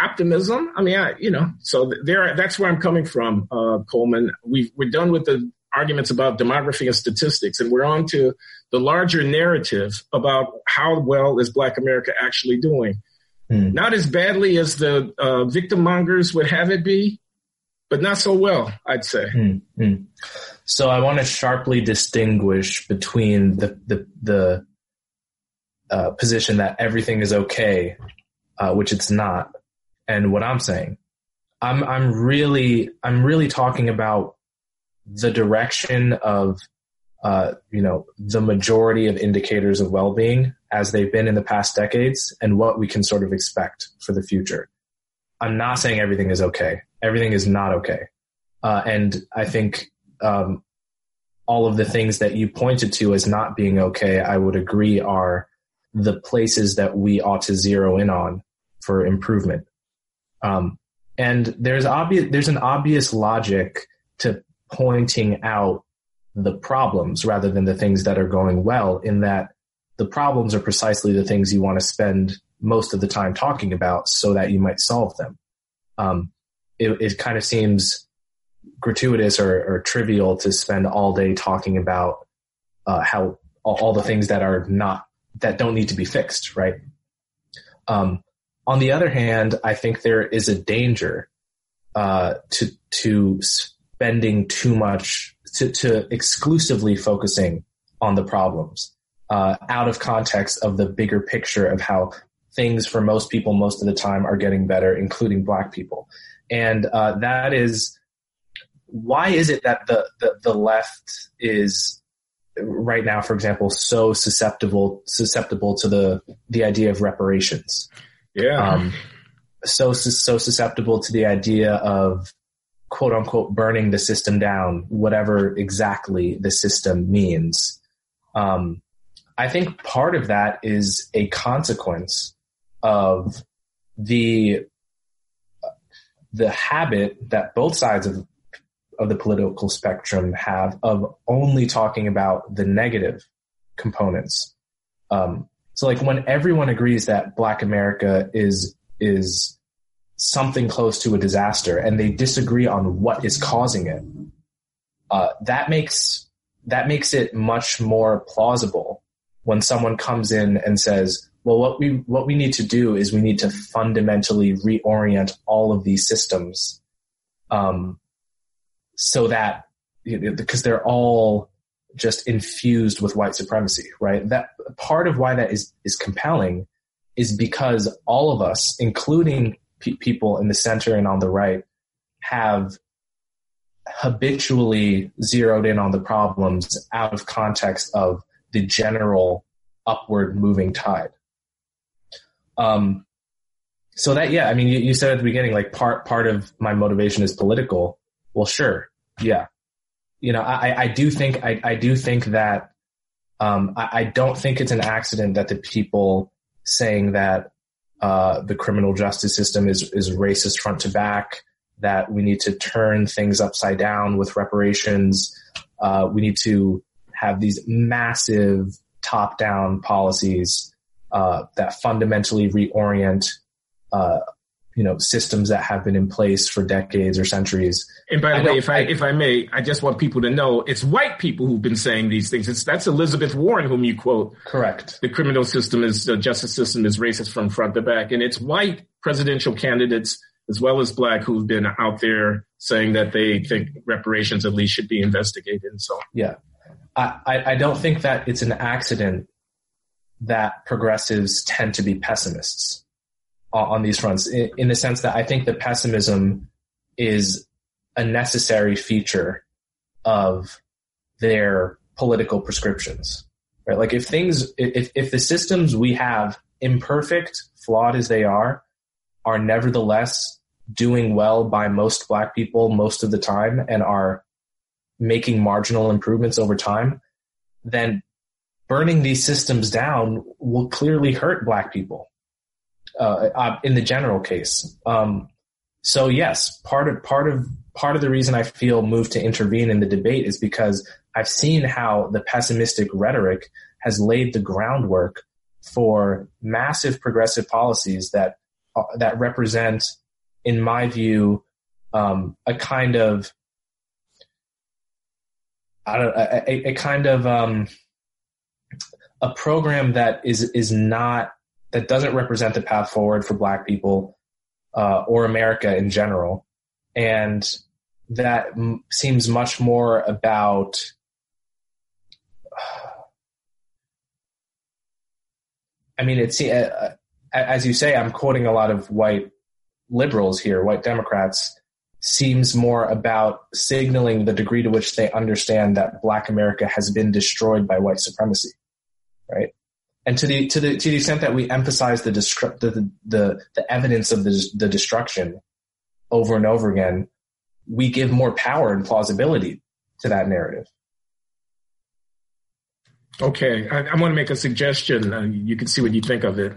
optimism. I mean, I, you know, so there, that's where I'm coming from, uh, Coleman. we we're done with the arguments about demography and statistics, and we're on to the larger narrative about how well is Black America actually doing. Hmm. Not as badly as the uh, victim mongers would have it be, but not so well, I'd say. Hmm. Hmm. So I want to sharply distinguish between the the, the uh, position that everything is okay, uh, which it's not, and what I'm saying. I'm I'm really I'm really talking about the direction of uh, you know the majority of indicators of well-being as they've been in the past decades and what we can sort of expect for the future. I'm not saying everything is okay. Everything is not okay. Uh, and I think um, all of the things that you pointed to as not being okay, I would agree are the places that we ought to zero in on for improvement. Um, and there's obvious, there's an obvious logic to pointing out the problems rather than the things that are going well in that the problems are precisely the things you want to spend most of the time talking about so that you might solve them. Um, it, it, kind of seems gratuitous or, or, trivial to spend all day talking about uh, how all, all, the things that are not that don't need to be fixed, right? Um, on the other hand, I think there is a danger uh, to to spending too much to, to exclusively focusing on the problems uh, out of context of the bigger picture of how things for most people most of the time are getting better, including black people. And uh, that is why is it that the, the, the left is right now, for example, so susceptible susceptible to the the idea of reparations? Yeah. Um, so so susceptible to the idea of quote unquote burning the system down, whatever exactly the system means. Um, I think part of that is a consequence of the the habit that both sides of of the political spectrum have of only talking about the negative components. Um, so, like when everyone agrees that Black America is is something close to a disaster and they disagree on what is causing it, uh, that makes that makes it much more plausible when someone comes in and says, "Well, what we what we need to do is we need to fundamentally reorient all of these systems, um, so that because they're all just infused with white supremacy, right? That part of why that is is compelling is because all of us, including pe- people in the center and on the right have habitually zeroed in on the problems out of context of the general upward moving tide. Um, so that yeah, I mean, you, you, said at the beginning, like part part of my motivation is political. Well, sure, yeah, you know, I, I do think I, I do think that um, I, I don't think it's an accident that the people saying that uh, the criminal justice system is is racist front to back. That we need to turn things upside down with reparations. Uh, we need to have these massive top down policies uh, that fundamentally reorient uh, you know systems that have been in place for decades or centuries. And by the I way, if I, I, if I may, I just want people to know it's white people who've been saying these things. It's that's Elizabeth Warren whom you quote. Correct. The criminal system is the justice system is racist from front to back, and it's white presidential candidates as well as black who've been out there saying that they think reparations at least should be investigated and so on. Yeah, I, I don't think that it's an accident that progressives tend to be pessimists on these fronts in, in the sense that I think the pessimism is a necessary feature of their political prescriptions, right? Like if things, if, if the systems we have, imperfect, flawed as they are, are nevertheless doing well by most black people most of the time and are making marginal improvements over time, then burning these systems down will clearly hurt black people uh, uh, in the general case. Um, so yes, part of part of part of the reason I feel moved to intervene in the debate is because I've seen how the pessimistic rhetoric has laid the groundwork for massive progressive policies that that represent, in my view, um, a kind of I don't a, a kind of um, a program that is is not that doesn't represent the path forward for Black people uh, or America in general, and that m- seems much more about. I mean, it's uh, uh, as you say. I'm quoting a lot of white liberals here, white Democrats, seems more about signaling the degree to which they understand that Black America has been destroyed by white supremacy, right? And to the to the to the extent that we emphasize the the the, the evidence of the the destruction over and over again, we give more power and plausibility to that narrative. Okay, I, I want to make a suggestion. Uh, you can see what you think of it.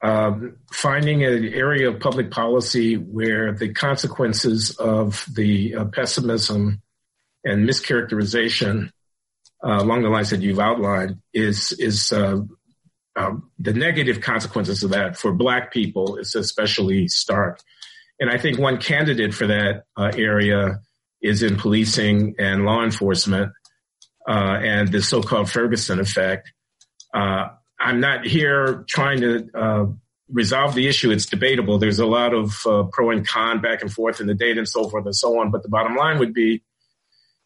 Um, finding an area of public policy where the consequences of the uh, pessimism and mischaracterization uh, along the lines that you've outlined is is uh, um, the negative consequences of that for Black people is especially stark. And I think one candidate for that uh, area is in policing and law enforcement uh, and the so-called Ferguson effect. Uh, I'm not here trying to uh, resolve the issue. It's debatable. There's a lot of uh, pro and con back and forth in the data and so forth and so on. But the bottom line would be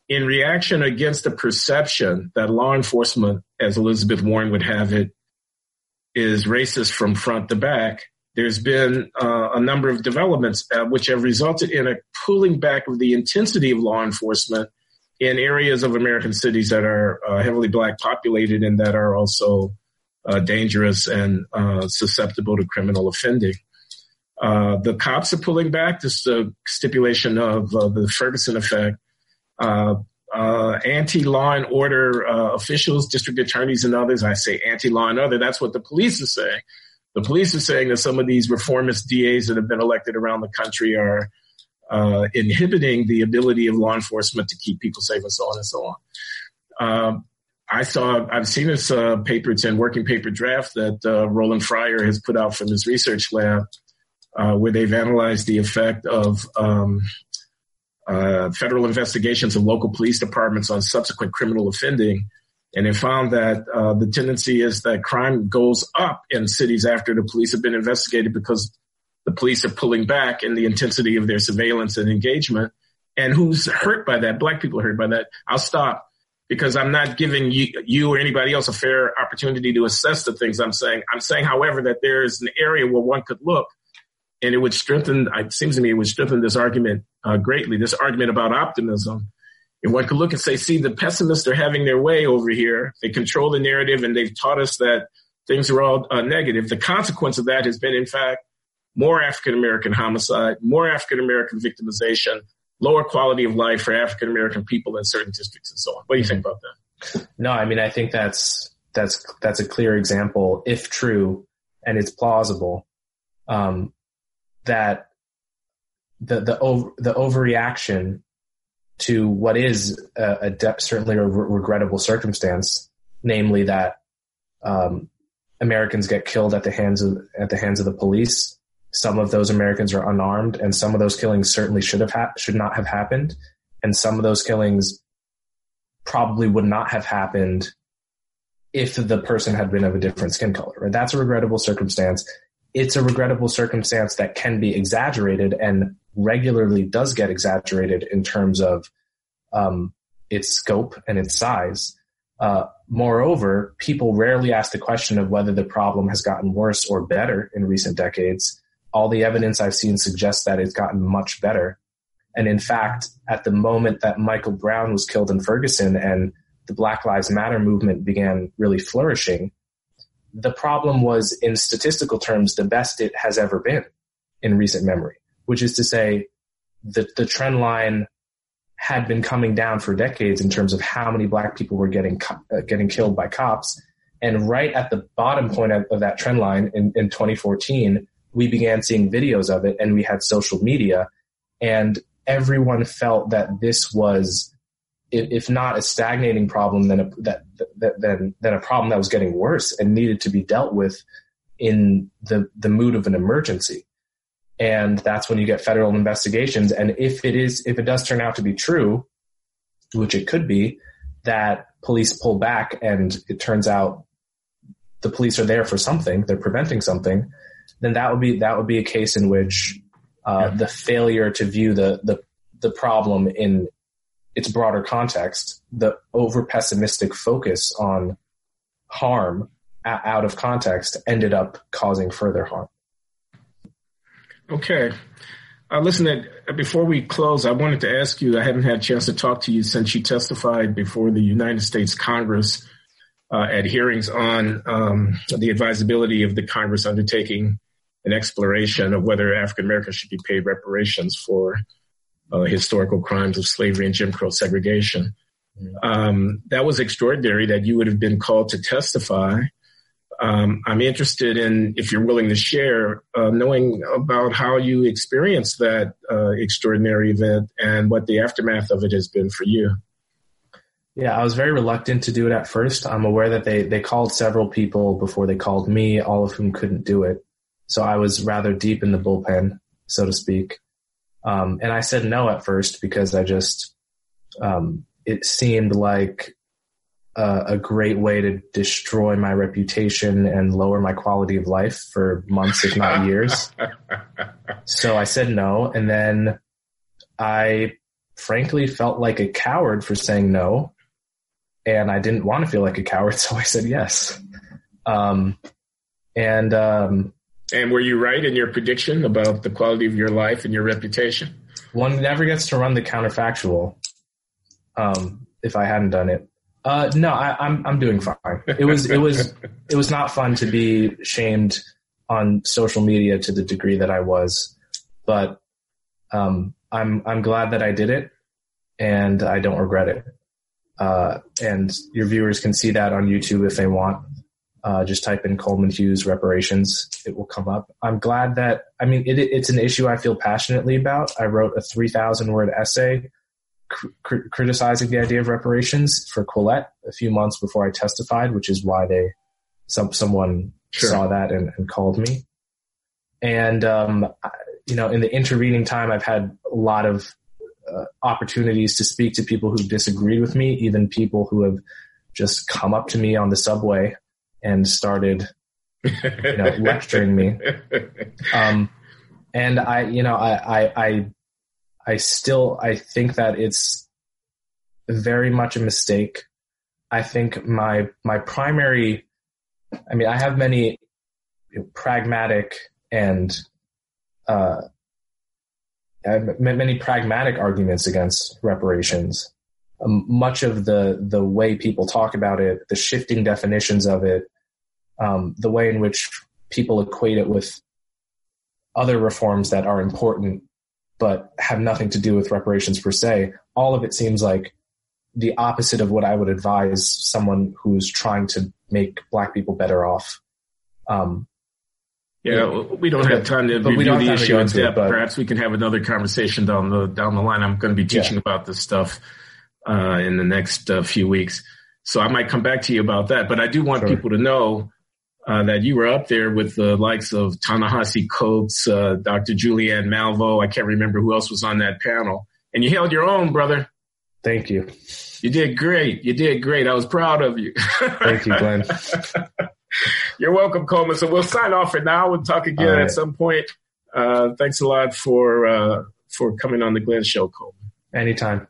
in reaction against the perception that law enforcement, as Elizabeth Warren would have it, is racist from front to back. There's been uh, a number of developments uh, which have resulted in a pulling back of the intensity of law enforcement in areas of American cities that are uh, heavily black populated and that are also uh, dangerous and uh, susceptible to criminal offending. Uh, the cops are pulling back. This is a stipulation of uh, the Ferguson effect. Uh, anti-law and order officials, district attorneys, and others. I say anti-law and other. That's what the police are saying. The police are saying that some of these reformist DAs that have been elected around the country are uh, inhibiting the ability of law enforcement to keep people safe and so on and so on. Um, I saw, I've seen this uh, paper, it's in working paper draft that uh, Roland Fryer has put out from his research lab, uh, where they've analyzed the effect of um, uh, federal investigations of local police departments on subsequent criminal offending. And they found that uh, the tendency is that crime goes up in cities after the police have been investigated because the police are pulling back in the intensity of their surveillance and engagement. And who's hurt by that? Black people are hurt by that. I'll stop because I'm not giving you, you or anybody else a fair opportunity to assess the things I'm saying. I'm saying, however, that there is an area where one could look and it would strengthen, it seems to me, it would strengthen this argument uh, greatly, this argument about optimism. And one could look and say, see, the pessimists are having their way over here. They control the narrative and they've taught us that things are all uh, negative. The consequence of that has been, in fact, more African American homicide, more African American victimization, lower quality of life for African American people in certain districts and so on. What do you think about that? No, I mean, I think that's, that's, that's a clear example, if true, and it's plausible, um, that the, the, over, the overreaction to what is a, a de- certainly a re- regrettable circumstance, namely that, um, Americans get killed at the hands of, at the hands of the police some of those Americans are unarmed, and some of those killings certainly should have ha- should not have happened, and some of those killings probably would not have happened if the person had been of a different skin color. Right? That's a regrettable circumstance. It's a regrettable circumstance that can be exaggerated and regularly does get exaggerated in terms of um, its scope and its size. Uh, moreover, people rarely ask the question of whether the problem has gotten worse or better in recent decades all the evidence I've seen suggests that it's gotten much better. And in fact, at the moment that Michael Brown was killed in Ferguson and the Black Lives Matter movement began really flourishing, the problem was in statistical terms the best it has ever been in recent memory, which is to say that the trend line had been coming down for decades in terms of how many black people were getting uh, getting killed by cops. And right at the bottom point of, of that trend line in, in 2014, we began seeing videos of it and we had social media and everyone felt that this was if not a stagnating problem then a, that, that then then a problem that was getting worse and needed to be dealt with in the the mood of an emergency. And that's when you get federal investigations. And if it is if it does turn out to be true which it could be that police pull back and it turns out the police are there for something they're preventing something then that would be that would be a case in which uh, yeah. the failure to view the the the problem in its broader context the over pessimistic focus on harm out of context ended up causing further harm Okay. Uh, listen, uh, before we close, I wanted to ask you. I haven't had a chance to talk to you since you testified before the United States Congress uh, at hearings on um, the advisability of the Congress undertaking an exploration of whether African Americans should be paid reparations for uh, historical crimes of slavery and Jim Crow segregation. Um, that was extraordinary that you would have been called to testify um, I'm interested in, if you're willing to share, uh, knowing about how you experienced that uh, extraordinary event and what the aftermath of it has been for you. Yeah, I was very reluctant to do it at first. I'm aware that they, they called several people before they called me, all of whom couldn't do it. So I was rather deep in the bullpen, so to speak. Um, and I said no at first because I just, um, it seemed like uh, a great way to destroy my reputation and lower my quality of life for months, if not years. so I said no. And then I frankly felt like a coward for saying no. And I didn't want to feel like a coward. So I said yes. Um, and, um, and were you right in your prediction about the quality of your life and your reputation? One never gets to run the counterfactual. Um, if I hadn't done it. Uh, no, I, am I'm, I'm doing fine. It was it was it was not fun to be shamed on social media to the degree that I was, but um, I'm I'm glad that I did it, and I don't regret it. Uh, and your viewers can see that on YouTube if they want. Uh, just type in Coleman Hughes reparations; it will come up. I'm glad that I mean it, it's an issue I feel passionately about. I wrote a 3,000 word essay cr- criticizing the idea of reparations for Quillette a few months before I testified, which is why they some someone sure. saw that and, and, called me. And um, you know, in the intervening time, I've had a lot of uh, opportunities to speak to people who disagreed with me, even people who have just come up to me on the subway and started you know, lecturing me. Um, and I, you know, I, I, I I still I think that it's very much a mistake. I think my my primary I mean I have many pragmatic and uh, many pragmatic arguments against reparations. Um, much of the the way people talk about it, the shifting definitions of it, um, the way in which people equate it with other reforms that are important but have nothing to do with reparations per se. All of it seems like the opposite of what I would advise someone who's trying to make black people better off. Um, yeah, we don't have time to review the issue in depth. It, Perhaps we can have another conversation down the down the line. I'm going to be teaching yeah. about this stuff uh, in the next uh, few weeks, so I might come back to you about that. But I do want sure. people to know uh, that you were up there with the likes of Ta-Nehisi Coates, uh, Dr. Julianne Malveaux. I can't remember who else was on that panel. And you held your own, brother. Thank you. You did great. You did great. I was proud of you. Thank you, Glenn. You're welcome, Coleman. So we'll sign off for now. We'll talk again right. at some point. Uh, thanks a lot for uh, for coming on the Glenn Show, Coleman. Anytime.